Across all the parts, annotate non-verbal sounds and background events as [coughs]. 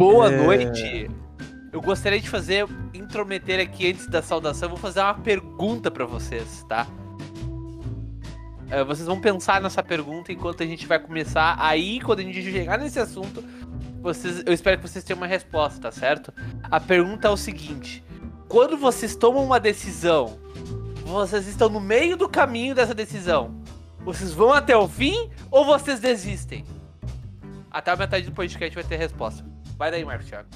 Boa É. noite. Eu gostaria de fazer, intrometer aqui antes da saudação, eu vou fazer uma pergunta pra vocês, tá? É, vocês vão pensar nessa pergunta enquanto a gente vai começar. Aí, quando a gente chegar nesse assunto, vocês, eu espero que vocês tenham uma resposta, tá certo? A pergunta é o seguinte: quando vocês tomam uma decisão, vocês estão no meio do caminho dessa decisão, vocês vão até o fim ou vocês desistem? Até a metade do podcast vai ter resposta. Vai daí, Marcos Thiago.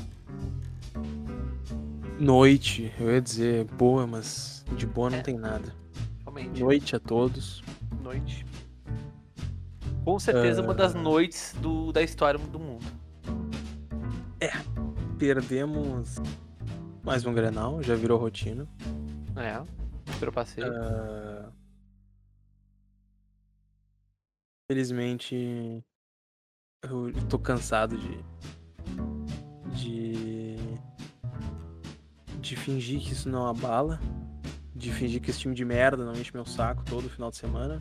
Noite, eu ia dizer boa, mas de boa não É. tem nada. Realmente. Noite a todos. Noite. Com certeza uma das noites do, da história do mundo. Perdemos mais um Grenal, já virou rotina. É. Super passeio. Ah, Felizmente, eu tô cansado de. De. de fingir que isso não abala. De fingir que esse time de merda não enche meu saco todo final de semana.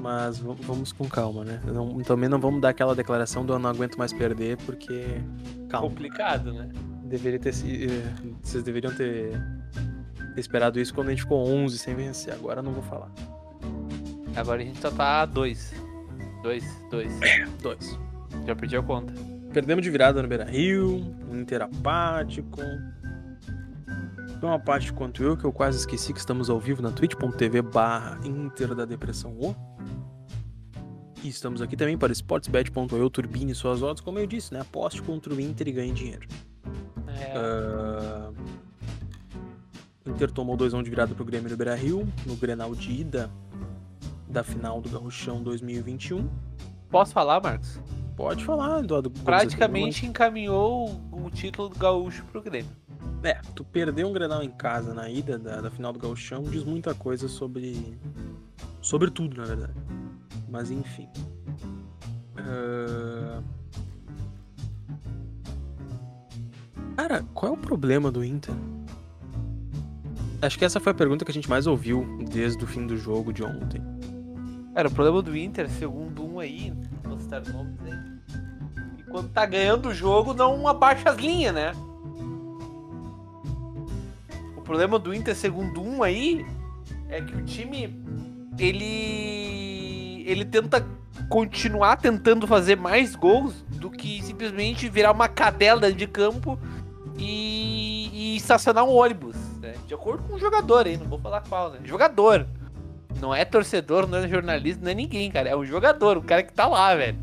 Mas vamos com calma, né? Não- também não vamos dar aquela declaração do eu não aguento mais perder, porque. Calma. Complicado, né? Deveria ter se. eh, Vocês deveriam ter, esperado isso quando a gente ficou 11 sem vencer. Agora eu não vou falar. Agora a gente só tá dois. Dois, dois. [coughs] Dois. Já perdi a conta. Perdemos de virada no Beira Rio, um Inter apático. Tão apático quanto eu, que eu quase esqueci que estamos ao vivo na twitch.tv barra Inter da Depressão O. E estamos aqui também para sportsbet.eu, turbine suas odds, como eu disse, né? Aposte contra o Inter e ganhe dinheiro. É, Ah, Inter tomou 2x1 de virada pro Grêmio no Beira Rio, no Grenal de ida da final do Garrochão 2021. Posso falar, Marcos? Pode falar, Eduardo. Praticamente encaminhou o, título do Gaúcho pro Grêmio. É, tu perder um Grenal em casa na ida da, da final do Gauchão diz muita coisa sobre. sobre tudo, na verdade. Mas enfim. Ah, Cara, qual é o problema do Inter? Acho que essa foi a pergunta que a gente mais ouviu desde o fim do jogo de ontem. Cara, o problema do Inter, segundo um aí, não vou citar nomes aí, e quando tá ganhando o jogo, não abaixa as linhas, né? O problema do Inter, segundo um aí, é que o time, ele. ele tenta continuar tentando fazer mais gols do que simplesmente virar uma cadela de campo e, e estacionar um ônibus, né? De acordo com o jogador aí, não vou falar qual, né? Jogador. Não é torcedor, não é jornalista, não é ninguém, cara. É um jogador, o cara que tá lá, velho.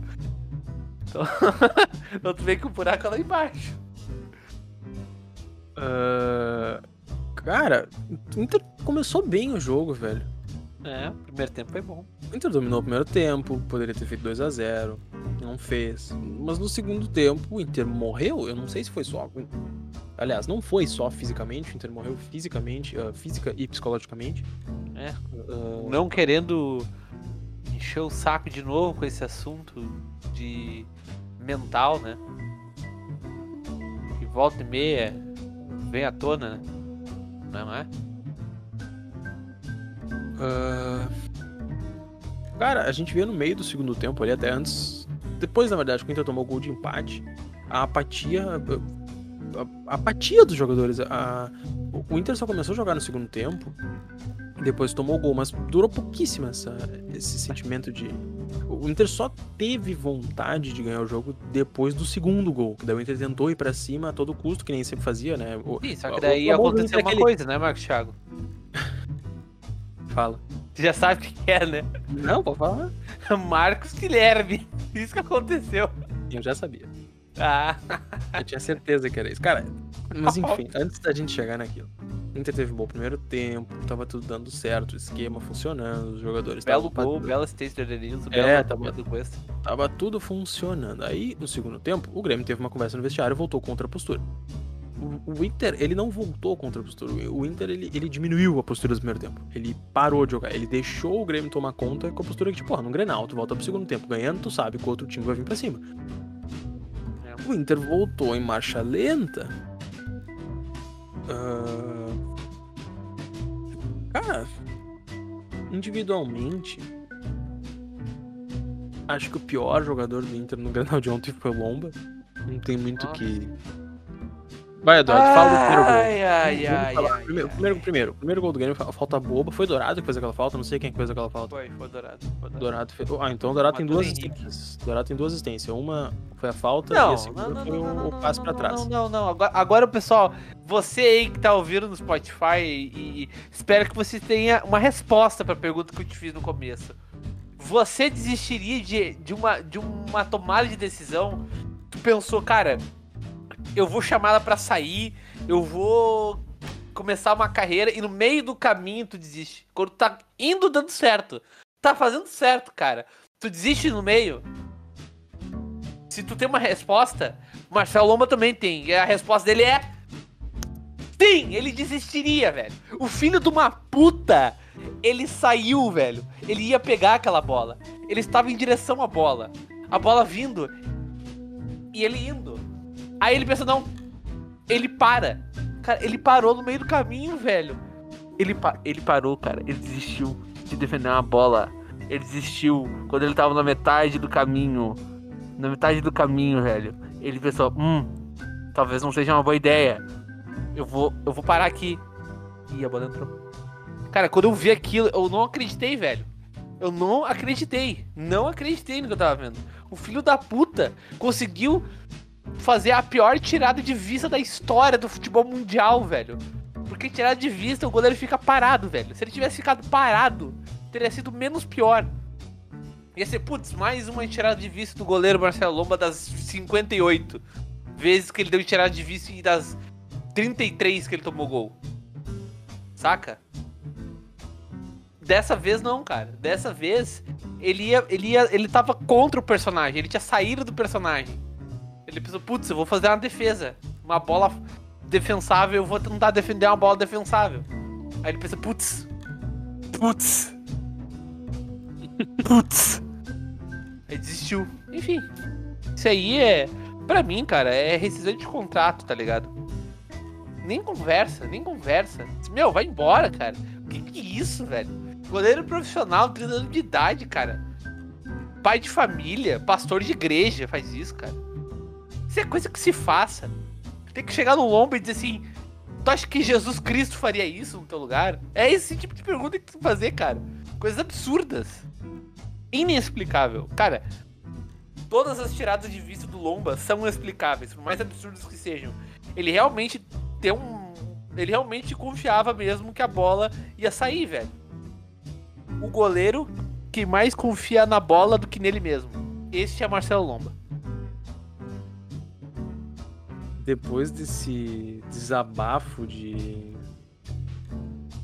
Então, [laughs] então tu vê que o buraco é lá embaixo. Ah, Cara, o Inter começou bem o jogo, velho. É, o primeiro tempo foi bom. O Inter dominou o primeiro tempo, poderia ter feito 2 a 0 não fez. Mas no segundo tempo, o Inter morreu. Eu não sei se foi só. Aliás, não foi só fisicamente, o Inter morreu fisicamente, ah, física e psicologicamente. É. Ah, Não querendo encher o saco de novo com esse assunto de mental, né? Que volta e meia vem à tona, né? Não é? ah, Cara, a gente vê no meio do segundo tempo ali, até antes. Depois, na verdade, que o Inter tomou o gol de empate, a apatia. A, apatia dos jogadores. A, o- Inter só começou a jogar no segundo tempo. Depois tomou o gol, mas durou pouquíssimo essa, esse sentimento de. O Inter só teve vontade de ganhar o jogo depois do segundo gol. Que daí o Inter tentou ir pra cima a todo custo, que nem sempre fazia, né? O- Sim, só que daí aconteceu uma aquele- coisa, né, Marcos Thiago? Fala. Tu já sabe o que é, né? Não, pode falar. [laughs] Marcos Guilherme. Isso que aconteceu. Eu já sabia. Ah, Eu tinha certeza que era isso. Cara, mas [laughs] enfim, antes da gente chegar naquilo. O Inter teve um bom primeiro tempo, tava tudo dando certo, o esquema funcionando, os jogadores belo estavam gol, bela assistência do Edenilson, É, bela tava... do Cuesta. Tava tudo funcionando. Aí, no segundo tempo, o Grêmio teve uma conversa no vestiário e voltou contra a postura. O, o Inter, ele não voltou contra a postura. O Inter, ele, ele diminuiu a postura do primeiro tempo. Ele parou de jogar. Ele deixou o Grêmio tomar conta com a postura que, tipo, porra, num Grenal, tu volta pro segundo tempo ganhando, tu sabe que o outro time vai vir pra cima. O Inter voltou em marcha lenta. Ah, Cara, individualmente, acho que o pior jogador do Inter no Grenal de ontem foi o Lomba. Não tem muito o que. Vai, Eduardo, fala do primeiro gol. Ai, ai, ai, ai, primeiro, ai. primeiro, primeiro, primeiro gol do Grêmio, fa- falta boba. Foi Dourado que fez aquela falta, não sei quem que fez aquela falta. Foi, foi dourado. Foi dourado. Dourado fez. Ah, então o Dourado tem duas assistências. Dourado tem duas assistências. Uma foi a falta e Não, a segunda não, não, foi não, o, não, o não, passe não, pra não, trás. Não, não, não. Agora, agora, pessoal, você aí que tá ouvindo no Spotify e, e espero que você tenha uma resposta pra pergunta que eu te fiz no começo. Você desistiria de, de, uma, de uma tomada de decisão? Tu pensou, cara, eu vou chamar ela pra sair, eu vou começar uma carreira e no meio do caminho tu desiste. Quando tá indo dando certo, tá fazendo certo, cara. Tu desiste no meio, se tu tem uma resposta, Marcelo Lomba também tem. E a resposta dele é. Sim, ele desistiria, velho. O filho de uma puta, ele saiu, velho. Ele ia pegar aquela bola. Ele estava em direção à bola. A bola vindo. E ele indo. Aí ele pensa, não. Ele para. Cara, ele parou no meio do caminho, velho. Ele, pa ele parou, cara. Ele desistiu de defender uma bola. Ele desistiu quando ele tava na metade do caminho na metade do caminho, velho, ele pensou, hum, talvez não seja uma boa ideia. Eu vou, eu vou parar aqui. Ih, a bola entrou. Cara, quando eu vi aquilo, eu não acreditei, velho. Eu não acreditei. Não acreditei no que eu tava vendo. O filho da puta conseguiu fazer a pior tirada de vista da história do futebol mundial, velho. Porque tirada de vista, o goleiro fica parado, velho. Se ele tivesse ficado parado, teria sido menos pior. Ia ser, putz, mais uma tirada de vista do goleiro Marcelo Lomba das 58 vezes que ele deu tirada de vista e das 33 que ele tomou gol. Saca? Dessa vez não, cara. Dessa vez ele ia, ele ia, ele tava contra o personagem, ele tinha saído do personagem. Ele pensou, putz, eu vou fazer uma defesa, uma bola defensável, eu vou tentar defender uma bola defensável. Aí ele pensa, putz, putz, [laughs] putz. Aí desistiu. Enfim, isso aí é, pra mim, cara, é rescisão de contrato, tá ligado? Nem conversa, nem conversa. Meu, vai embora, cara. Que que é isso, velho? Goleiro profissional, 30 anos de idade, cara. Pai de família, pastor de igreja faz isso, cara. Isso é coisa que se faça. Tem que chegar no lombo e dizer assim: Tu acha que Jesus Cristo faria isso no teu lugar? É esse tipo de pergunta que tu tem que fazer, cara. Coisas absurdas. Inexplicável. Cara, todas as tiradas de vista do Lomba são inexplicáveis, por mais absurdas que sejam. Ele realmente tem um. Ele realmente confiava mesmo que a bola ia sair, velho. O goleiro que mais confia na bola do que nele mesmo. Este é Marcelo Lomba. Depois desse desabafo de,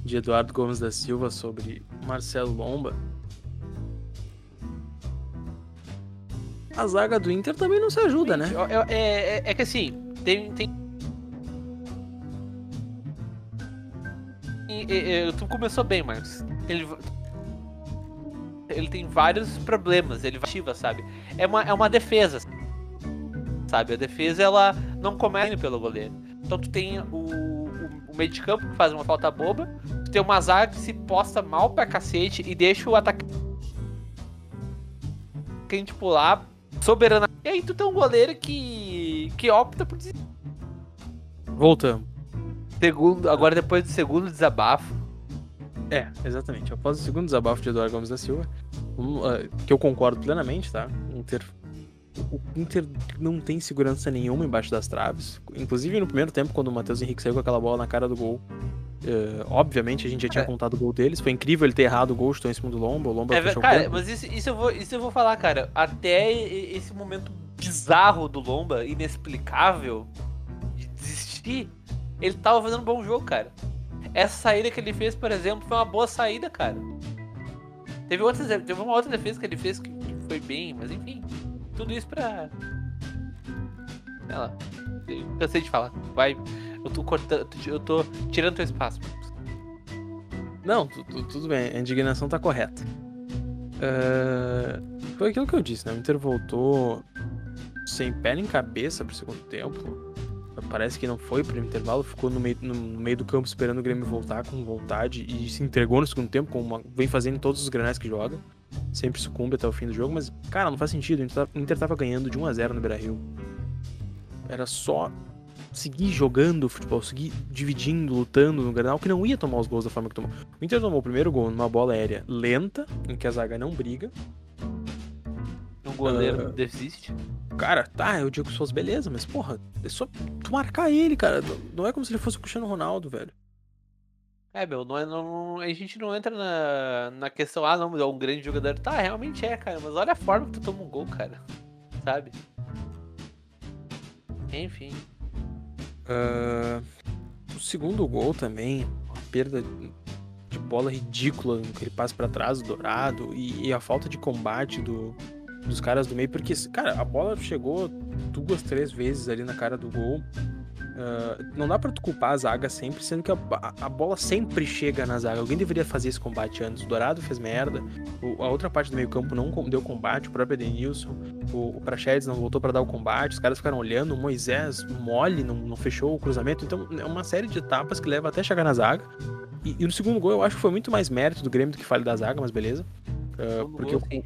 de Eduardo Gomes da Silva sobre Marcelo Lomba, a zaga do Inter também não se ajuda, né? É, é- é que assim, tem. tem... Tu começou bem, Marcos. Ele. Ele tem vários problemas, ele ativa, sabe? É uma, é uma defesa. Sabe? A defesa ela não começa pelo goleiro. Então tu tem o, o, o meio de campo que faz uma falta boba, tu tem uma zaga que se posta mal pra cacete e deixa o atacante pular soberana. E aí tu tem um goleiro que. que opta por. Voltamos. Segundo, agora depois do segundo desabafo. É, exatamente. Após o segundo desabafo de Eduardo Gomes da Silva, ah, que eu concordo plenamente, tá? O Inter, o Inter não tem segurança nenhuma embaixo das traves. Inclusive no primeiro tempo, quando o Matheus Henrique saiu com aquela bola na cara do gol. eh, obviamente a gente já tinha É. contado o gol deles. Foi incrível ele ter errado o gol, estou em cima do Lomba. O Lomba É, fechou cara, mas isso, isso, eu vou, isso eu vou falar, cara. Até esse momento bizarro do Lomba, inexplicável, de desistir, ele tava fazendo um bom jogo, cara. Essa saída que ele fez, por exemplo, foi uma boa saída, cara. Teve, outras, teve uma outra defesa que ele fez que foi bem, mas enfim. Tudo isso pra. Sei lá. Cansei de falar. Vai. Eu tô cortando. Eu tô tirando teu espaço. Não, tu- tu- tudo bem, a indignação tá correta. Eh, foi aquilo que eu disse, né? O Inter voltou sem pé nem cabeça pro segundo tempo. Parece que não foi pro intervalo, ficou no meio, no meio do campo esperando o Grêmio voltar com vontade e se entregou no segundo tempo, como uma- vem fazendo em todos os granais que joga. Sempre sucumbe até o fim do jogo, mas, cara, não faz sentido. O Inter, tá- o tava ganhando de 1x0 no Beira Rio. era só seguir jogando futebol, seguir dividindo, lutando no Granal, que não ia tomar os gols da forma que tomou. O Inter tomou o primeiro gol numa bola aérea lenta, em que a zaga não briga. Um goleiro Ah. desiste. Cara, tá, eu digo Souza, beleza, mas porra, é só tu marcar ele, cara. Não é como se ele fosse o Cristiano Ronaldo, velho. É, meu, não, é- não- a gente não entra na, na questão, ah, não, é um grande jogador. Tá, realmente é, cara, mas olha a forma que tu toma um gol, cara. Sabe? Enfim. Ah, o segundo gol também, uma perda de bola ridícula, que ele passa pra trás do Dourado e, e a falta de combate do, dos caras do meio, porque, cara, a bola chegou duas, três vezes ali na cara do gol. Ah, não dá pra tu culpar a zaga sempre, sendo que a, a- bola sempre chega na zaga. Alguém deveria fazer esse combate antes. O Dourado fez merda, o- a outra parte do meio-campo não deu combate, o próprio Edenilson, o, o Praxedes não voltou pra dar o combate, os caras ficaram olhando, o Moisés mole, não, não fechou o cruzamento. Então, é uma série de etapas que leva até chegar na zaga. E, e no segundo gol, eu acho que foi muito mais mérito do Grêmio do que falha da zaga, mas beleza. Segundo porque gol, sim.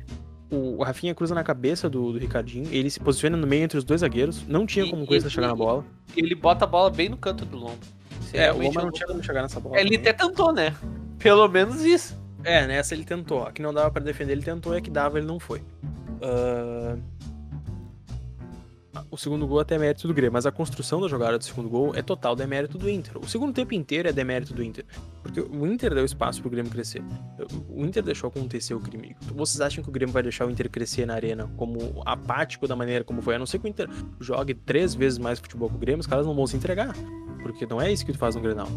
O, Rafinha cruza na cabeça do, do Ricardinho, ele se posiciona no meio entre os dois zagueiros, não tinha E- como o Cuesta chegar na bola. Ele bota a bola bem no canto do lombo. Se É, o realmente Loma é não tinha como chegar nessa bola. Ele também. até tentou, né? Pelo menos isso. É, nessa ele tentou. A que não dava pra defender, ele tentou, e a que dava, ele não foi. Ah, O segundo gol até é mérito do Grêmio, mas a construção da jogada do segundo gol é total demérito do Inter. O segundo tempo inteiro é demérito do Inter. Porque o Inter deu espaço pro Grêmio crescer. O Inter deixou acontecer o crime. Vocês acham que o Grêmio vai deixar o Inter crescer na arena como apático da maneira como foi? A não ser que o Inter jogue três vezes mais futebol que o Grêmio, os caras não vão se entregar. Porque não é isso que tu faz no Grenal.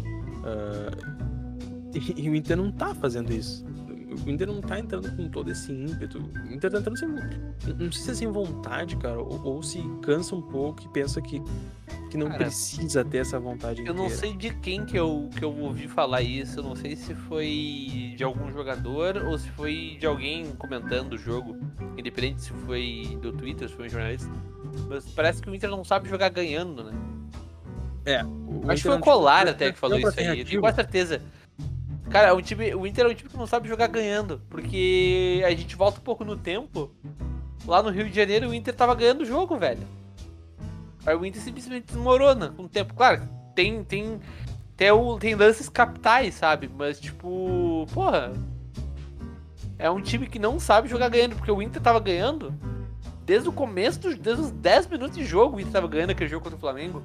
E, [laughs] e o Inter não tá fazendo isso. O Inter não tá entrando com todo esse ímpeto. O Inter tá entrando sem. Não sei se é sem vontade, cara, ou, ou se cansa um pouco e pensa que, que não Cara, precisa ter essa vontade Eu inteira. não sei de quem que eu, que eu ouvi falar isso. Eu não sei se foi de algum jogador ou se foi de alguém comentando o jogo. Independente se foi do Twitter, se foi um jornalista. Mas parece que o Inter não sabe jogar ganhando, né? É, Acho que foi o Colar até que falou isso aí. Eu tenho quase certeza. Cara, o, time, o Inter é um time que não sabe jogar ganhando. Porque a gente volta um pouco no tempo. Lá no Rio de Janeiro, o Inter tava ganhando o jogo, velho. Aí o Inter simplesmente desmorona com o tempo. Claro, tem, tem, tem, tem lances capitais, sabe? Mas, tipo, porra. É um time que não sabe jogar ganhando. Porque o Inter tava ganhando desde o começo, do, desde os 10 minutos de jogo. O Inter tava ganhando aquele jogo contra o Flamengo.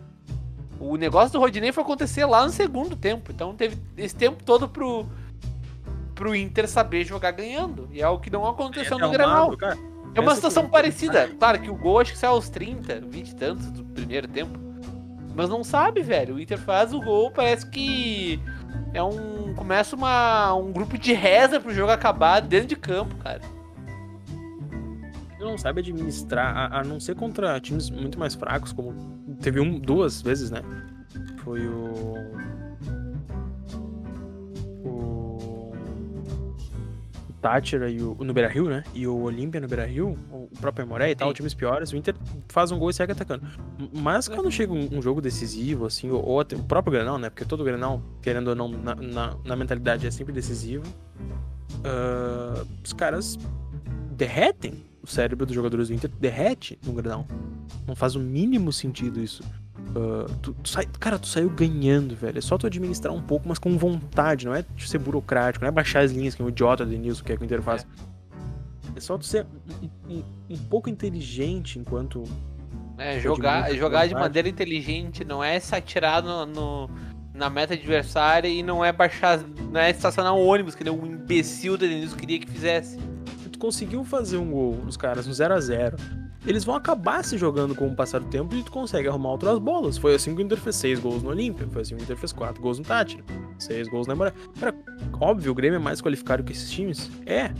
O negócio do Rodinei foi acontecer lá no segundo tempo. Então teve esse tempo todo pro, pro Inter saber jogar ganhando. E é o que não aconteceu no É Granal. arrumado, cara. É uma Essa que- situação parecida. Claro que o gol acho que saiu aos 30, 20 e tantos do primeiro tempo. Mas não sabe, velho. O Inter faz o gol, parece que é um. Começa uma, um grupo de reza pro jogo acabar dentro de campo, cara. Ele não sabe administrar, a, a não ser contra times muito mais fracos, como teve um, duas vezes, né? Foi o. O. O Tátira e o, no Beira Rio, né? E o Olímpia no Beira Rio, o próprio Moré e tal, Sim. times piores, o Inter faz um gol e segue atacando. Mas quando chega um, um jogo decisivo, assim, ou, ou até o próprio Grenal, né? Porque todo Grenal, querendo ou não, na, na, na mentalidade é sempre decisivo. ah, os caras derretem o cérebro dos jogadores do Inter, derrete no Grenal. Não faz o mínimo sentido isso. Ah, tu, tu sai, cara, tu saiu ganhando, velho. É só tu administrar um pouco, mas com vontade. Não é ser burocrático, não é baixar as linhas que é o idiota do Denilson que é que o Inter faz. É só tu ser um, um- um pouco inteligente enquanto. É, jogar, de jogar de maneira inteligente, não é se atirar no, no- na meta adversária e não é baixar, não é estacionar um ônibus, que nem um imbecil do Denilson queria que fizesse. Tu conseguiu fazer um gol nos caras no 0 a 0 Eles vão acabar se jogando com o passar do tempo e tu consegue arrumar outras bolas. Foi assim que o Inter fez 6 gols no Olímpia. Foi assim que o Inter fez 4 gols no Tátira. 6 gols na Moré. Óbvio, o Grêmio é mais qualificado que esses times. É.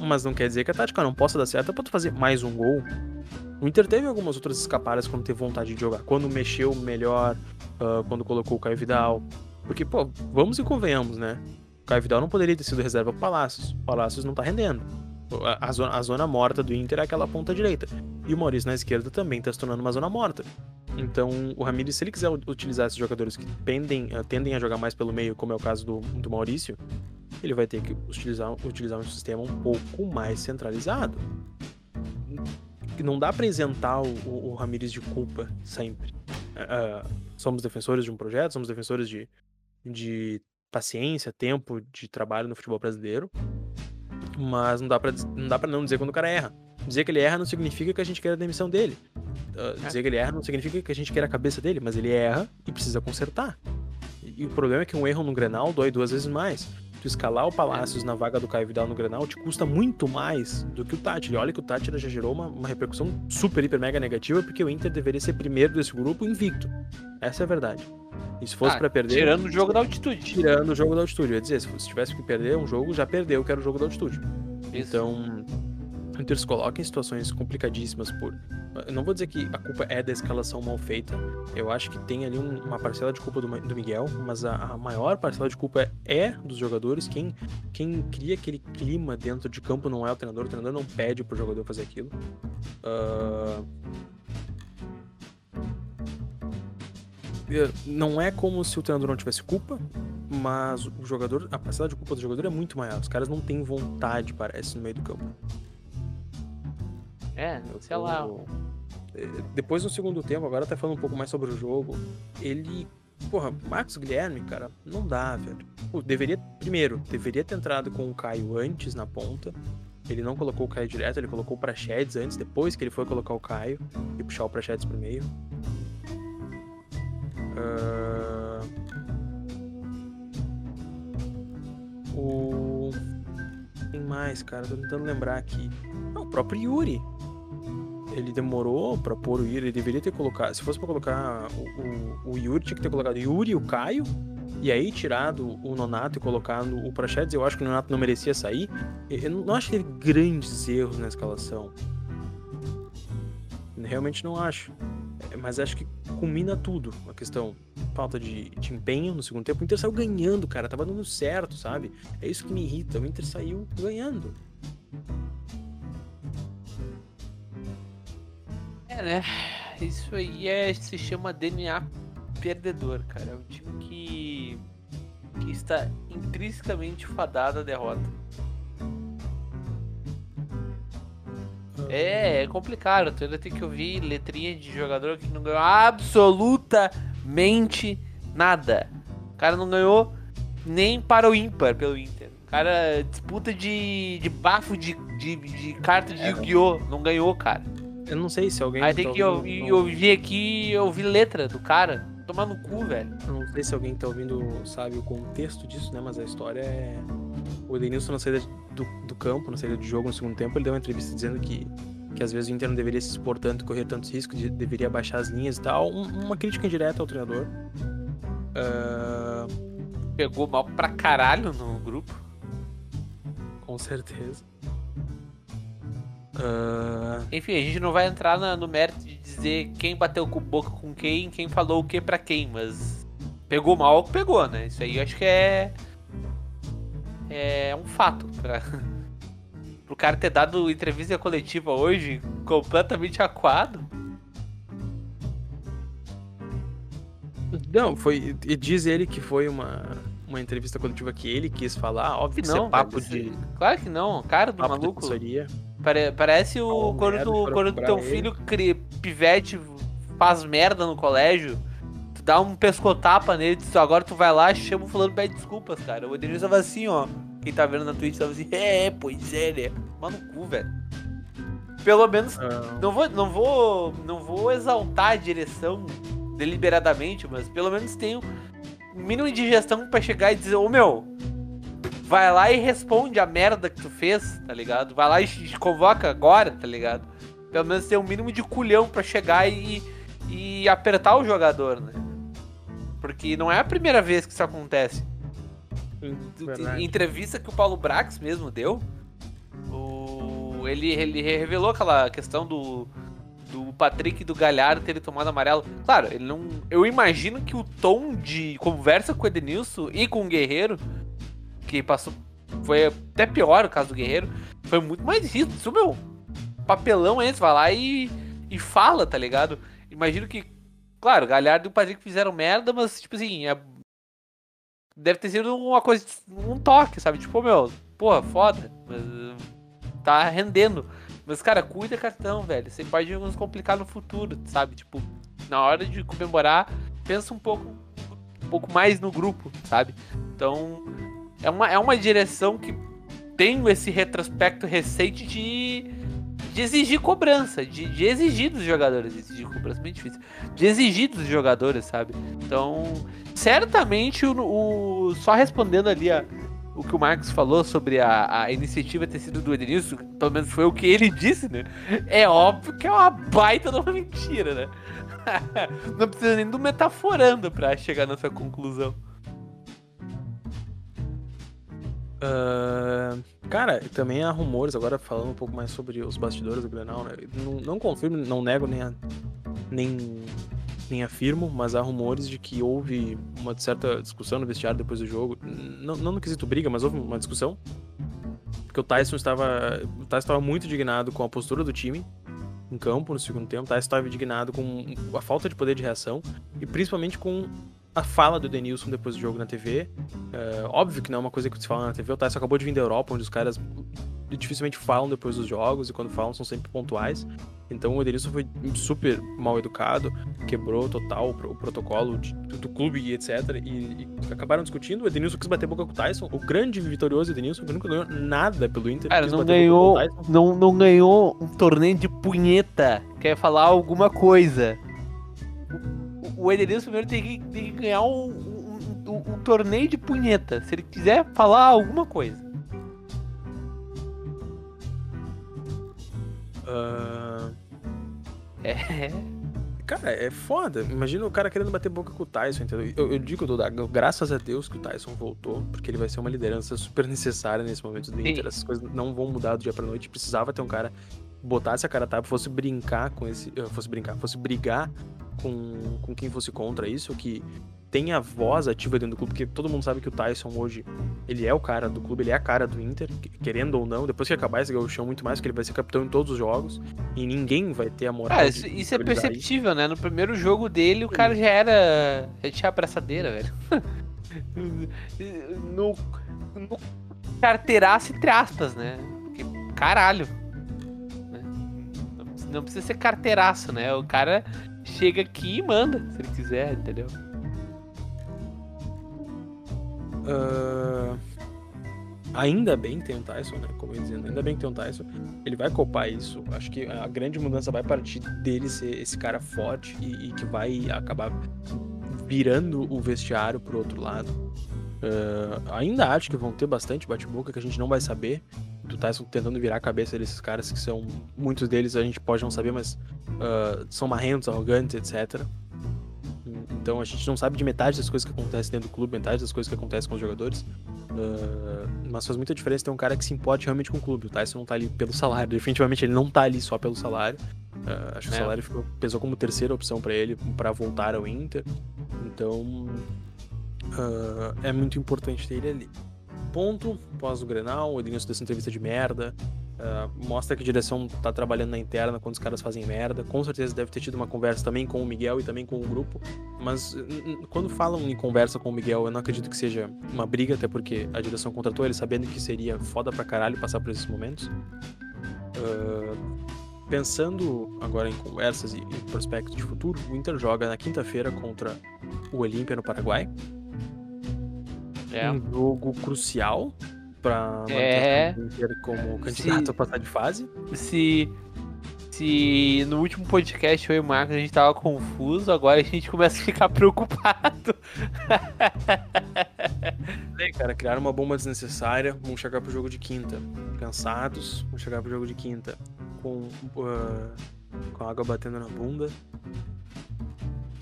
Mas não quer dizer que a tática não possa dar certo pra tu fazer mais um gol. O Inter teve algumas outras escapadas quando teve vontade de jogar. Quando mexeu melhor, ah, quando colocou o Caio Vidal. Porque, pô, vamos e convenhamos, né? O Caio Vidal não poderia ter sido reserva pro Palácios. Palácios não tá rendendo. A, zona, a zona morta do Inter é aquela ponta direita. E o Maurício na esquerda também tá se tornando uma zona morta. Então, o Ramires, se ele quiser utilizar esses jogadores que pendem, eh, tendem a jogar mais pelo meio, como é o caso do, do Maurício, ele vai ter que utilizar, utilizar um sistema um pouco mais centralizado. Não dá pra isentar o, o, o Ramires de culpa sempre. uh, somos defensores de um projeto, somos defensores de, de paciência, tempo de trabalho no futebol brasileiro. Mas não dá para não dá para não dizer quando o cara erra. Dizer que ele erra não significa que a gente queira a demissão dele. Uh, dizer que ele erra não significa que a gente queira a cabeça dele, mas ele erra e precisa consertar. E o problema é que um erro no Grenal dói duas vezes mais. Tu escalar o Palácios na vaga do Caio Vidal no Grenal te custa muito mais do que o Tátira. Olha que o Tátira já gerou uma, uma repercussão super, hiper, mega negativa, porque o Inter deveria ser primeiro desse grupo invicto. Essa é a verdade. E se fosse ah, para perder. Tirando o jogo da altitude. Tirando o jogo da altitude. Eu ia dizer, se tivesse que perder um jogo, já perdeu, que era o jogo da altitude. Isso. Então se coloca em situações complicadíssimas por. Eu não vou dizer que a culpa é da escalação mal feita. Eu acho que tem ali um, uma parcela de culpa do, do Miguel, mas a, a, maior parcela de culpa é, é, dos jogadores. Quem, quem cria aquele clima dentro de campo não é o treinador. O treinador não pede pro jogador fazer aquilo. Uh... Não é como se o treinador não tivesse culpa, mas o jogador, a parcela de culpa do jogador é muito maior. Os caras não têm vontade, parece, no meio do campo. É, sei lá. É, depois no segundo tempo, agora tá falando um pouco mais sobre o jogo. Ele. Porra, Marcos Guilherme, cara, não dá, velho. Pô, deveria. Primeiro, deveria ter entrado com o Caio antes na ponta. Ele não colocou o Caio direto, ele colocou o Prachedes antes, depois que ele foi colocar o Caio e puxar o Prachedes pro meio. Uh... O. Quem mais, cara? Tô tentando lembrar aqui. Não, o próprio Yuri ele demorou pra pôr o Yuri, ele deveria ter colocado. Se fosse pra colocar o, o, o Yuri, tinha que ter colocado o Yuri e o Caio. E aí tirado o Nonato e colocado o Prachedes, eu acho que o Nonato não merecia sair. Eu não acho que teve grandes erros na escalação. Realmente não acho. É, mas acho que culmina tudo. A questão falta de, de empenho no segundo tempo. O Inter saiu ganhando, cara. Tava dando certo, sabe? É isso que me irrita. O Inter saiu ganhando. É, né? Isso aí é, se chama DNA perdedor, cara. É um time que, que está intrinsecamente fadado à derrota. É, é complicado. Tu ainda tem que ouvir letrinha de jogador que não ganhou absolutamente nada. O cara não ganhou nem para o ímpar pelo Inter. O cara disputa de, de bafo de, de, de carta de é, Yu-Gi-Oh! Não ganhou, cara. Eu não sei se alguém. Aí tem tá que ouvir, ouvir aqui e ouvir letra do cara. Tomar no cu, velho. Eu não sei se alguém tá ouvindo sabe o contexto disso, né? Mas a história é. O Edenilson na saída do, do campo, na saída de jogo no segundo tempo, ele deu uma entrevista dizendo que, que às vezes o Inter não deveria se expor tanto, correr tantos riscos, de, deveria baixar as linhas e tal. Um, uma crítica indireta ao treinador. Uh... Pegou mal pra caralho no grupo. Com certeza. Uh... Enfim, a gente não vai entrar na, no mérito de dizer quem bateu com boca com quem, quem falou o que para quem, mas pegou mal, pegou, né? Isso aí eu acho que é é um fato para [laughs] pro cara ter dado entrevista coletiva hoje completamente aquado. Não, foi e diz ele que foi uma uma entrevista coletiva que ele quis falar, óbvio que, não, é papo de Claro que não, cara do maluco. Pare, parece o oh, quando, tu, quando teu filho cria, pivete faz merda no colégio, tu dá um pescotapa nele, tu, agora tu vai lá, chama o fulano pede desculpas, cara. O Edenilson tava assim, ó. Quem tá vendo na Twitch tava assim, [laughs] é, pois é, né? Mano, cu, velho. Pelo menos, ah. não vou, não vou, não vou exaltar a direção deliberadamente, mas pelo menos tenho mínimo de gestão para chegar e dizer, ô meu, vai lá e responde a merda que tu fez, tá ligado? Vai lá e te convoca agora, tá ligado? Pelo menos ter um mínimo de culhão para chegar e, e apertar o jogador, né? Porque não é a primeira vez que isso acontece. Em entrevista que o Paulo Brax mesmo deu, o, ele, ele revelou aquela questão do, do Patrick e do Galhardo terem tomado amarelo. Claro, ele não. Eu imagino que o tom de conversa com o Edenilson e com o Guerreiro que passou. Foi até pior o caso do Guerreiro. Foi muito mais rígido. Isso, meu. Papelão esse, vai lá e, e fala, tá ligado? Imagino que. Claro, Galhardo e o Patrick fizeram merda, mas, tipo assim, é, deve ter sido uma coisa. Um toque, sabe? Tipo, meu, porra, foda. Mas, tá rendendo. Mas, cara, cuida cartão, velho. Você pode nos complicar no futuro, sabe? Tipo, na hora de comemorar, pensa um pouco, um pouco mais no grupo, sabe? Então, é uma, é uma direção que tem esse retrospecto recente de, de exigir cobrança, de, de exigir dos jogadores, exigir cobrança é bem difícil, de exigir dos jogadores, sabe? Então, certamente, o, o só respondendo ali a, o que o Marcos falou sobre a, a iniciativa ter sido do Edenilson, pelo menos foi o que ele disse, né? É óbvio que é uma baita de uma mentira, né? [laughs] Não precisa nem do metaforando pra chegar nessa conclusão. Uh, cara, também há rumores, agora falando um pouco mais sobre os bastidores do Grenal, né? Não, não confirmo, não nego nem, a, nem, nem afirmo, mas há rumores de que houve uma certa discussão no vestiário depois do jogo. Não, não no quesito briga, mas houve uma discussão. Porque o Tyson estava. O Tyson estava muito indignado com a postura do time em campo no segundo tempo. O Tyson estava indignado com a falta de poder de reação e principalmente com a fala do Denilson depois do jogo na TV. É, óbvio que não é uma coisa que se fala na TV. O Tyson acabou de vir da Europa, onde os caras dificilmente falam depois dos jogos e quando falam são sempre pontuais. Então o Edenilson foi super mal educado, quebrou total o protocolo de, do clube e etc. E, e, acabaram discutindo. O Edenilson quis bater boca com o Tyson, o grande vitorioso Edenilson, que nunca ganhou nada pelo Inter. Cara, não ganhou, não, não ganhou um torneio de punheta. Quer falar alguma coisa. O, Edenilson primeiro tem que, tem que ganhar um, um, um, um torneio de punheta. Se ele quiser falar alguma coisa. Uh... É. Cara, é foda. Imagina o cara querendo bater boca com o Tyson, entendeu? Eu, eu digo, Duda, graças a Deus que o Tyson voltou, porque ele vai ser uma liderança super necessária nesse momento do Inter. Essas coisas não vão mudar do dia pra noite. Precisava ter um cara botasse a cara tapa, fosse brincar com esse. Eh, fosse brincar, fosse brigar com, com quem fosse contra isso, que tenha voz ativa dentro do clube, porque todo mundo sabe que o Tyson hoje, ele é o cara do clube, ele é a cara do Inter, querendo ou não, depois que acabar esse gauchão muito mais, que ele vai ser capitão em todos os jogos, e ninguém vai ter a moral ah, isso, isso é perceptível, isso. né? No primeiro jogo dele, o cara já era, já tinha abraçadeira, velho. [laughs] no, no carteiraço entre aspas, né? Porque, caralho. Né? Não precisa ser carteiraço, né? O cara chega aqui e manda, se ele quiser, entendeu? Uh, ainda bem que tem o Tyson, né? Como eu dizendo, ainda bem que tem o Tyson. Ele vai copar isso. Acho que a grande mudança vai partir dele ser esse cara forte e, e que vai acabar virando o vestiário pro outro lado. Uh, ainda acho que vão ter bastante bate-boca que a gente não vai saber. Do Tyson tentando virar a cabeça desses caras que são. Muitos deles a gente pode não saber, mas uh, são marrentos, arrogantes, etc. Então a gente não sabe de metade das coisas que acontecem dentro do clube, metade das coisas que acontecem com os jogadores. Uh, mas faz muita diferença ter um cara que se importe realmente com o clube. O Tyson não tá ali pelo salário. Definitivamente ele não tá ali só pelo salário. Uh, acho que é. o salário ficou, pesou como terceira opção para ele para voltar ao Inter. Então uh, é muito importante ter ele ali. Ponto, pós o Grenal, o Edilson dessa entrevista de merda. Uh, mostra que a direção tá trabalhando na interna quando os caras fazem merda. Com certeza deve ter tido uma conversa também com o Miguel e também com o grupo. Mas quando falam em conversa com o Miguel, eu não acredito que seja uma briga, até porque a direção contratou ele sabendo que seria foda pra caralho passar por esses momentos. Uh, pensando agora em conversas e, e prospectos de futuro, o Inter joga na quinta-feira contra o Olímpia no Paraguai. É. Um jogo crucial pra é... manter como candidato se, a passar de fase. Se, se no último podcast eu e o Marcos a gente tava confuso, agora a gente começa a ficar preocupado. [laughs] É, cara, criaram uma bomba desnecessária, vão chegar pro jogo de quinta. Cansados, vão chegar pro jogo de quinta com, uh, com a água batendo na bunda.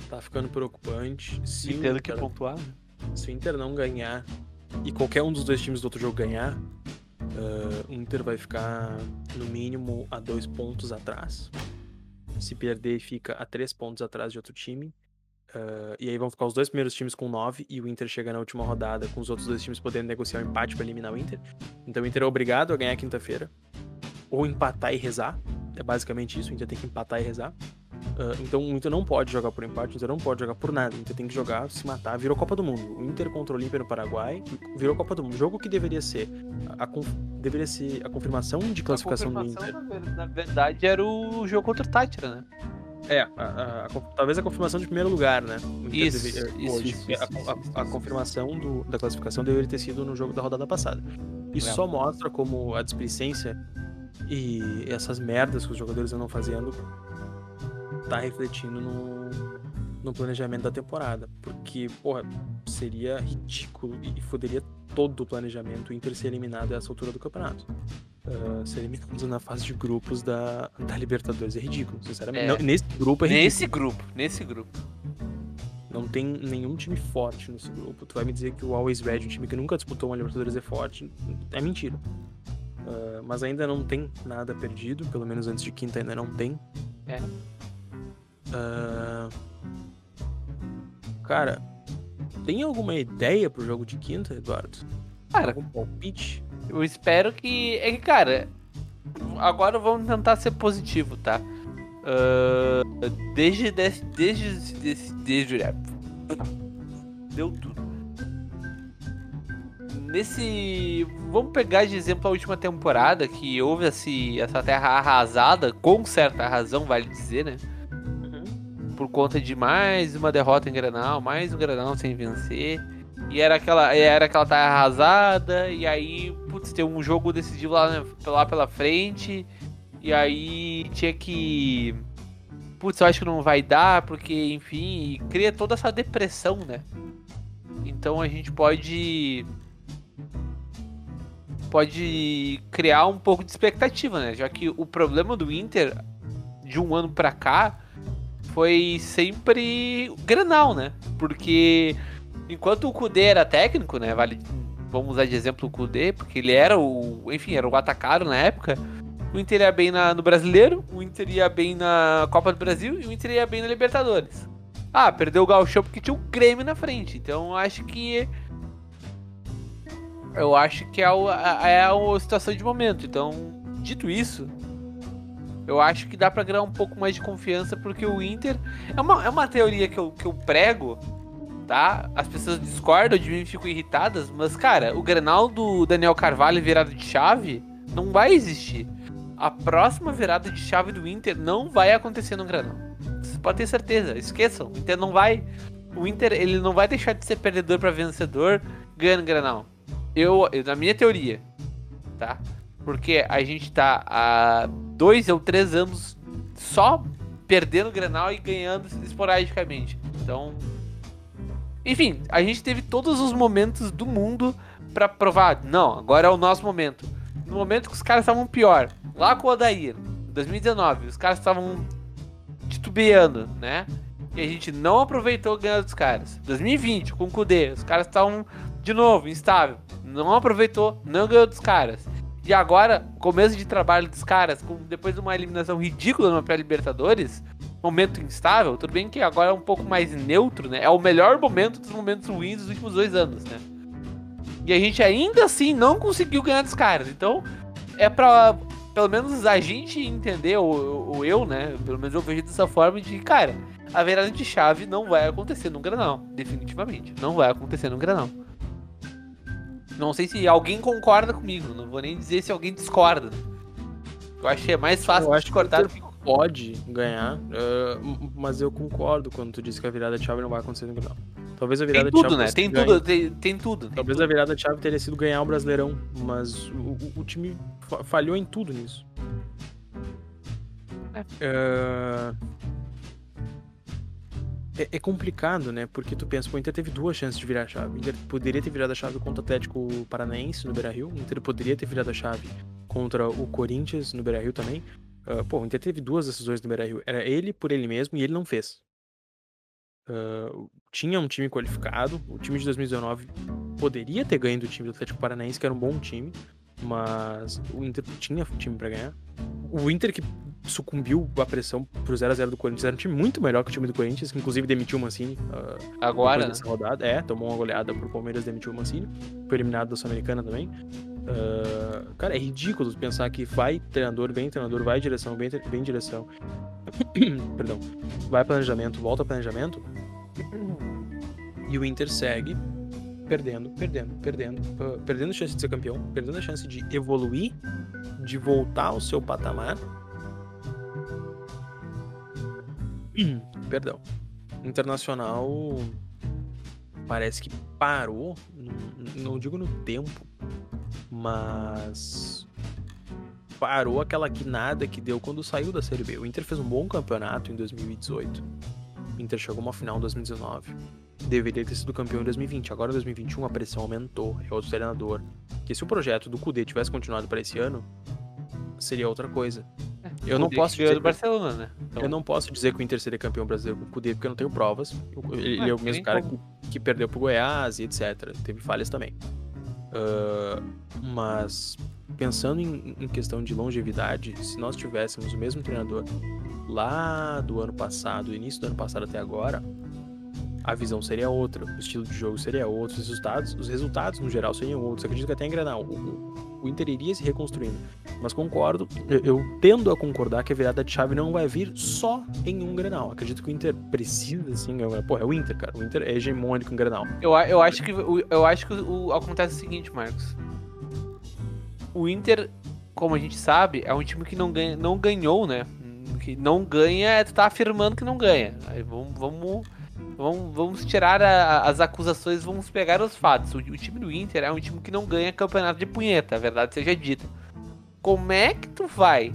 Tá ficando preocupante. Se tendo que pontuar. Né? Se o Inter não ganhar e qualquer um dos dois times do outro jogo ganhar, uh, o Inter vai ficar no mínimo a dois pontos atrás. Se perder, fica a três pontos atrás de outro time. Uh, e aí vão ficar os dois primeiros times com nove e o Inter chega na última rodada com os outros dois times podendo negociar um empate para eliminar o Inter. Então o Inter é obrigado a ganhar quinta-feira. Ou empatar e rezar. É basicamente isso, o Inter tem que empatar e rezar. Uh, então o Inter não pode jogar por empate, o Inter não pode jogar por nada. O Inter tem que jogar, se matar. Virou Copa do Mundo. O Inter contra o Olímpia no Paraguai virou Copa do Mundo. Jogo que deveria ser a, a deveria ser a confirmação de classificação confirmação, do Inter. Na verdade, era o jogo contra o Tátira, né? É, a, a, a, talvez a confirmação de primeiro lugar, né? Isso, deve, isso. Isso, isso, a, confirmação do, da classificação deveria ter sido no jogo da rodada passada. Isso é. só mostra como a displicência e essas merdas que os jogadores andam fazendo tá refletindo no, no planejamento da temporada. Porque, porra, seria ridículo e foderia todo o planejamento o Inter ser eliminado a essa altura do campeonato. Uh, ser eliminado na fase de grupos da, da Libertadores é ridículo, sinceramente. É. Não, nesse grupo é ridículo. Nesse grupo, nesse grupo. Não tem nenhum time forte nesse grupo. Tu vai me dizer que o Always Red, um time que nunca disputou uma Libertadores, é forte. É mentira. Uh, mas ainda não tem nada perdido, pelo menos antes de quinta ainda não tem. É. Uh, cara, tem alguma ideia pro jogo de quinta, Eduardo? Cara, algum palpite? Eu espero que. É que, cara, agora vamos tentar ser positivo, tá? Uh, desde, desde, desde, desde, desde. Deu tudo nesse. Vamos pegar de exemplo a última temporada, que houve esse, essa terra arrasada, com certa razão, vale dizer, né? Por conta de mais uma derrota em Granal, mais um Granal sem vencer. E era aquela, era aquela terra arrasada, e aí, putz, tem um jogo decisivo lá, né, lá pela frente. E aí tinha que. Putz, eu acho que não vai dar, porque, enfim, cria toda essa depressão, né? Então a gente pode pode criar um pouco de expectativa, né? Já que o problema do Inter de um ano para cá foi sempre o Granal, né? Porque enquanto o Kudê era técnico, né? Vale, vamos usar de exemplo o Kudê, porque ele era o, enfim, era o atacado na época. O Inter ia bem na, no Brasileiro, o Inter ia bem na Copa do Brasil e o Inter ia bem na Libertadores. Ah, perdeu o Gauchão porque tinha o Grêmio na frente. Então acho que eu acho que é, o, é a situação de momento. Então, dito isso, eu acho que dá para ganhar um pouco mais de confiança, porque o Inter. É uma, é uma teoria que eu, que eu prego, tá? As pessoas discordam de mim ficam irritadas, mas, cara, o Grenal do Daniel Carvalho virado de chave não vai existir. A próxima virada de chave do Inter não vai acontecer no Grenal. Você pode ter certeza, esqueçam. O Inter não vai. O Inter ele não vai deixar de ser perdedor para vencedor ganhando Grenal eu, na minha teoria, tá? Porque a gente tá há dois ou três anos só perdendo o Grenal e ganhando esporadicamente. Então, enfim, a gente teve todos os momentos do mundo para provar, não, agora é o nosso momento. No momento que os caras estavam pior, lá com o Odair, 2019, os caras estavam titubeando, né? E a gente não aproveitou ganhando dos caras. 2020, com o Kudê, os caras estavam de novo instável não aproveitou, não ganhou dos caras. E agora, começo de trabalho dos caras, com, depois de uma eliminação ridícula no pré-Libertadores, momento instável, tudo bem que agora é um pouco mais neutro, né? É o melhor momento dos momentos ruins dos últimos dois anos, né? E a gente ainda assim não conseguiu ganhar dos caras. Então, é pra pelo menos a gente entender, ou, ou eu, né? Pelo menos eu vejo dessa forma de, cara, a virada de chave não vai acontecer no Granal. Definitivamente. Não vai acontecer no Granal. Não sei se alguém concorda comigo, não vou nem dizer se alguém discorda. Eu acho que é mais fácil eu acho discordar que pode ganhar, uh, mas eu concordo quando tu disse que a virada de chave não vai acontecer no final. Talvez a virada tem tudo, de chave. Né? Tem tudo, tem, tem, tudo, tem Talvez tudo. a virada de chave teria sido ganhar o Brasileirão, mas o, o time falhou em tudo nisso. É. Uh, é, é, complicado, né? Porque tu pensa, o Inter teve duas chances de virar a chave. O Inter poderia ter virado a chave contra o Atlético Paranaense no Beira-Rio. O Inter poderia ter virado a chave contra o Corinthians no Beira-Rio também. Uh, pô, o Inter teve duas decisões no Beira-Rio. Era ele por ele mesmo e ele não fez. Uh, tinha um time qualificado. O time de 2019 poderia ter ganho do time do Atlético Paranaense, que era um bom time. Mas o Inter tinha time para ganhar. O Inter que sucumbiu à pressão pro 0x0 do Corinthians. Era um time muito melhor que o time do Corinthians, que inclusive demitiu o Mancini. Uh, Agora, nessa rodada. É, tomou uma goleada pro Palmeiras, demitiu o Mancini. Foi eliminado da Sul-Americana também. Uh, cara, é ridículo pensar que vai treinador, bem treinador, vai direção, bem, bem direção. [coughs] Perdão. Vai planejamento, volta planejamento. E o Inter segue perdendo, perdendo, perdendo, uh, perdendo chance de ser campeão, perdendo a chance de evoluir, de voltar ao seu patamar [clears throat] Perdão. Internacional parece que parou, não digo no tempo, mas parou aquela guinada que deu quando saiu da Série B. O Inter fez um bom campeonato em 2018. O Inter chegou a uma final em 2019. Deveria ter sido campeão em 2020. Agora em 2021 a pressão aumentou. É outro treinador. Que se o projeto do Cudê tivesse continuado para esse ano, seria outra coisa. Eu não posso dizer do Barcelona, né? Então... Eu não posso dizer que o Inter seria campeão brasileiro com o Cudê porque eu não tenho provas. Ele é, é o mesmo cara que, que, perdeu pro Goiás e etc. Teve falhas também. Uh, mas pensando em, em, questão de longevidade, se nós tivéssemos o mesmo treinador lá do ano passado, início do ano passado até agora, a visão seria outra, o estilo de jogo seria outro, os resultados, os resultados no geral seriam outros. Eu acredito que até em Grenal o, o Inter iria se reconstruindo. Mas concordo, eu, eu, tendo a concordar que a virada de chave não vai vir só em um Grenal. Acredito que o Inter precisa, assim, é, pô, é o Inter, cara. O Inter é hegemônico em Grenal. Eu, eu acho que, eu acho que o, acontece o seguinte, Marcos. O Inter, como a gente sabe, é um time que não, ganha, não ganhou, né? Que não ganha, é tu tá afirmando que não ganha. Aí vamos, vamos Vamos, vamos tirar a, as acusações, vamos pegar os fatos. O, o, time do Inter é um time que não ganha campeonato de punheta, a verdade seja dita. Como é que tu vai?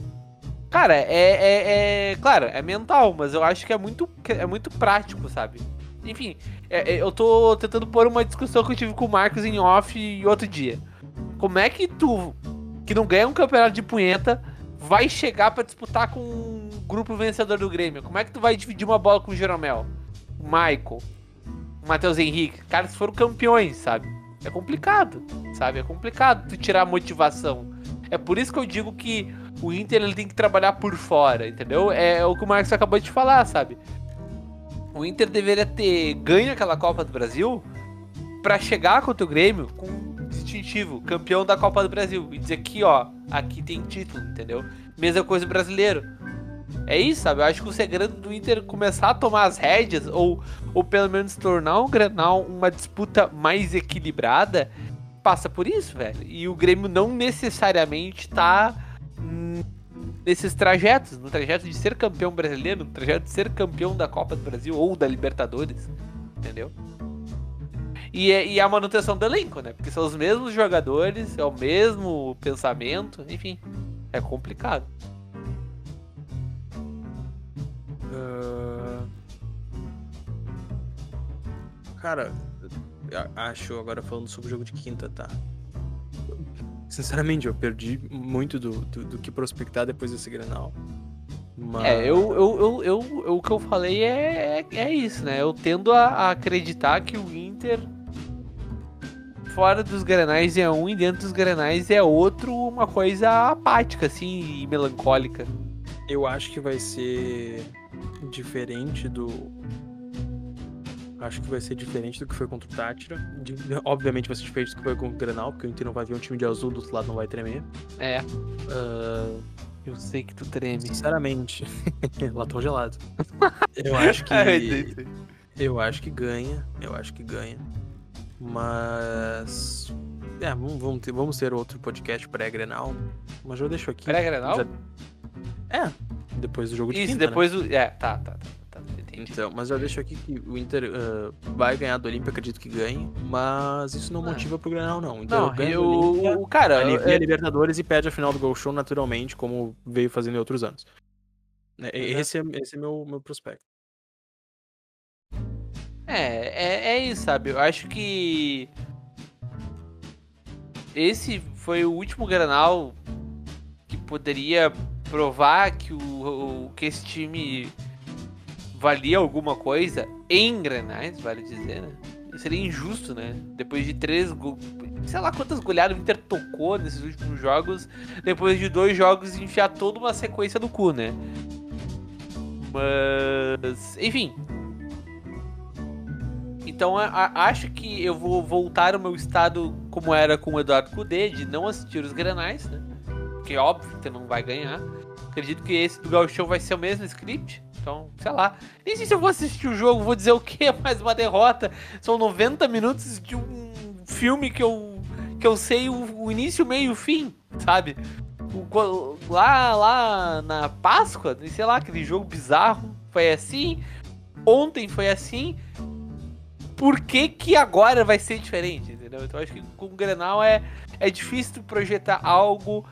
Cara, é, é, é Claro, é mental, mas eu acho que é muito, é muito prático, sabe? Enfim, é, é, eu tô tentando pôr uma discussão que eu tive com o Marcos em off outro dia. Como é que tu, que não ganha um campeonato de punheta, vai chegar para disputar com um grupo vencedor do Grêmio? Como é que tu vai dividir uma bola com o Jeromel? Michael, o Matheus Henrique, caras foram campeões, sabe? É complicado, sabe? É complicado tu tirar a motivação. É por isso que eu digo que o Inter ele tem que trabalhar por fora, entendeu? É, é o que o Marcos acabou de falar, sabe? O Inter deveria ter ganho aquela Copa do Brasil para chegar contra o Grêmio com distintivo, campeão da Copa do Brasil e dizer aqui, ó, aqui tem título, entendeu? Mesma coisa brasileiro. É isso, sabe? Eu acho que o segredo do Inter começar a tomar as rédeas, ou, ou pelo menos tornar o Grenal uma disputa mais equilibrada, passa por isso, velho. E o Grêmio não necessariamente tá nesses trajetos, no trajeto de ser campeão brasileiro, no trajeto de ser campeão da Copa do Brasil ou da Libertadores, entendeu? E é, e é a manutenção do elenco, né? Porque são os mesmos jogadores, é o mesmo pensamento, enfim, é complicado. Cara, acho, agora falando sobre o jogo de quinta, tá? Sinceramente, eu perdi muito do, do, do que prospectar depois desse Grenal. Mas... É, eu, eu, eu, eu, o que eu falei é, é, é isso, né? Eu tendo a, a, acreditar que o Inter, fora dos Grenais é um e dentro dos Grenais é outro, uma coisa apática, assim, e melancólica. Eu acho que vai ser diferente do, Acho que vai ser diferente do que foi contra o Tátira. De, obviamente vai ser diferente do que foi contra o Granal, porque o Inter não vai ver um time de azul, do outro lado não vai tremer. É. Uh, eu sei que tu treme. Sinceramente. [laughs] Latão gelado. Eu [laughs] acho que. eu acho que ganha. Eu acho que ganha. Mas. É, vamos ter, vamos ter outro podcast pré-grenal. Mas eu deixo aqui. Pré-grenal? Já... É, depois do jogo de Isso, quinta, depois né? do. É, tá, tá, tá. Então, mas eu deixo aqui que o Inter uh, vai ganhar do Olímpia, acredito que ganhe, mas isso não ah. motiva pro Granal, não. Então, não, eu, Olímpia, o cara, alivia é... Libertadores e pede a final do Gol Show naturalmente, como veio fazendo em outros anos. É, esse é, esse é meu, meu prospecto. É, é, é isso, sabe? Eu acho que esse foi o último Granal que poderia provar que o, que esse time valia alguma coisa em Grenais, vale dizer, né? Seria injusto, né? Depois de três. Sei lá quantas goleadas o Inter tocou nesses últimos jogos. Depois de dois jogos, enfiar toda uma sequência no cu, né? Mas. Enfim. Então a, acho que eu vou voltar ao meu estado como era com o Eduardo Cudê, de não assistir os granais, né? Porque óbvio que não vai ganhar. Acredito que esse do Gauchão vai ser o mesmo script. Então, sei lá. Nem sei se eu vou assistir o jogo, vou dizer o que? [laughs] Mais uma derrota. São 90 minutos de um filme que eu, que eu sei o, o início, meio e o fim, sabe? o- lá, lá na Páscoa, sei lá, aquele jogo bizarro, foi assim. Ontem foi assim. Por que que agora vai ser diferente, entendeu? Então acho que com o Grenal é, é difícil projetar algo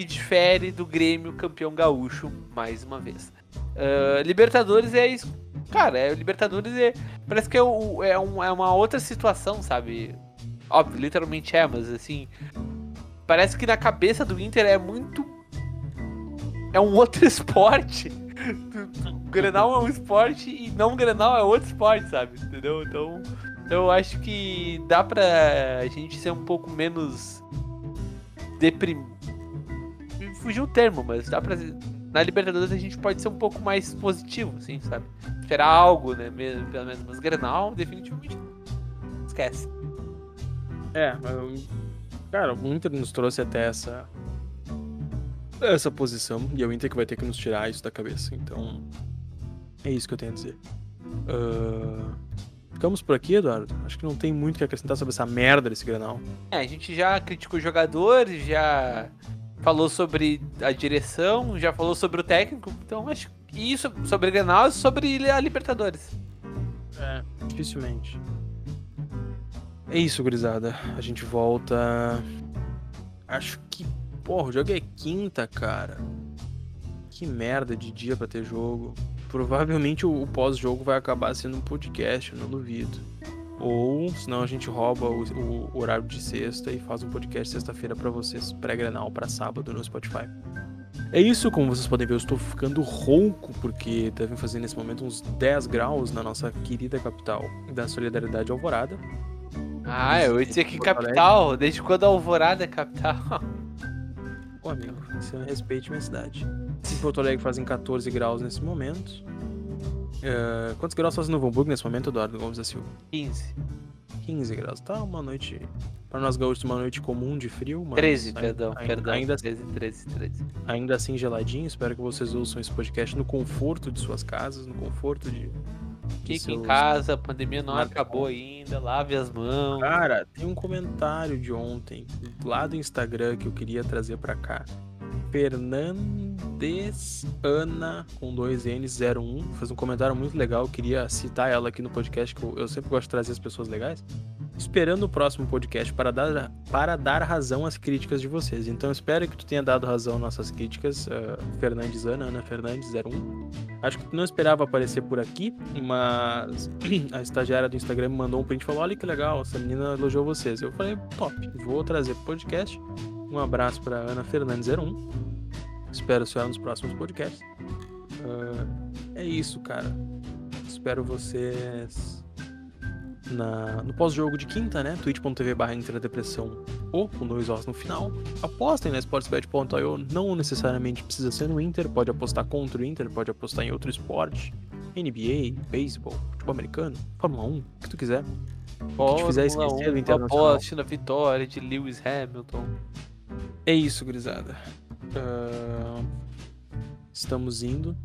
que difere do Grêmio campeão gaúcho mais uma vez. Ah, Libertadores é isso. Cara, é, Libertadores é, parece que é, é um- é uma outra situação, sabe? Óbvio, literalmente é, mas assim. Parece que na cabeça do Inter é muito. É um outro [laughs] esporte. Grenal é um esporte e não Grenal é outro esporte, sabe? Entendeu? Então, eu acho que dá pra gente ser um pouco menos deprim... Fugiu o termo, mas dá pra. Na Libertadores a gente pode ser um pouco mais positivo, assim, sabe? Esperar algo, né? Mesmo, pelo menos. Mas Grenal, definitivamente. Esquece. É, cara, o Inter nos trouxe até essa essa posição e é o Inter que vai ter que nos tirar isso da cabeça. Então, é isso que eu tenho a dizer. Ah, ficamos por aqui, Eduardo. Acho que não tem muito o que acrescentar sobre essa merda desse Grenal. É, a gente já criticou os jogadores, já falou sobre a direção, já falou sobre o técnico, então acho que isso sobre o Grenal e sobre a Libertadores. É, dificilmente. É isso, gurizada. A gente volta. Acho que. Porra, o jogo é quinta, cara. Que merda de dia pra ter jogo. Provavelmente o, o pós-jogo vai acabar sendo um podcast, eu não duvido. Ou, senão a gente rouba o, o horário de sexta e faz um podcast sexta-feira pra vocês, pré-grenal pra sábado no Spotify. É isso, como vocês podem ver, eu estou ficando rouco, porque devem fazer nesse momento uns 10 graus na nossa querida capital da Solidariedade Alvorada. Ah, eu ia dizer que capital, desde quando a Alvorada é capital? Ô amigo, você não respeite minha cidade. Em Porto Alegre fazem 14 graus nesse momento. É, quantos graus faz no Hamburgo nesse momento, Eduardo Gomes da Silva? 15. 15 graus. Tá uma noite. Para nós gaúchos, uma noite comum de frio. Mas 13, ainda- perdão, ainda, perdão. Ainda, 13, 13, 13. ainda assim geladinho. Espero que vocês ouçam esse podcast no conforto de suas casas, no conforto de. Fique em seus- casa, a pandemia não Nada acabou ainda, lave as mãos. Cara, tem um comentário de ontem lá do Instagram que eu queria trazer pra cá. Fernandes Ana com dois N's 01 fez um comentário muito legal. Queria citar ela aqui no podcast, que eu, eu sempre gosto de trazer as pessoas legais. Esperando o próximo podcast para dar, para dar razão às críticas de vocês. Então espero que tu tenha dado razão às nossas críticas, eh, Fernandes Ana, Ana Fernandes 01. Acho que tu não esperava aparecer por aqui, mas [clears throat] a estagiária do Instagram me mandou um print e falou: Olha que legal, essa menina elogiou vocês. Eu falei: Top, vou trazer podcast. Um abraço para Ana Fernandes 01. Espero a senhora nos próximos podcasts. Ah, é isso, cara. Espero vocês na, no pós-jogo de quinta, né? twitch.tv barra Depressão ou com dois Os no final. Apostem na sportsbet.io. Não necessariamente precisa ser no Inter. Pode apostar contra o Inter, pode apostar em outro esporte. NBA, beisebol, futebol americano, Fórmula 1, o que tu quiser. Pode, fizer esquecer do Internacional. Aposte na vitória de Lewis Hamilton. É isso, gurizada. Ah, estamos indo.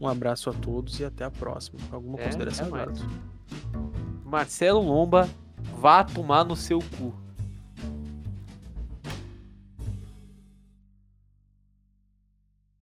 Um abraço a todos e até a próxima. Alguma É, consideração. Eduardo? Marcelo Lomba, vá tomar no seu cu.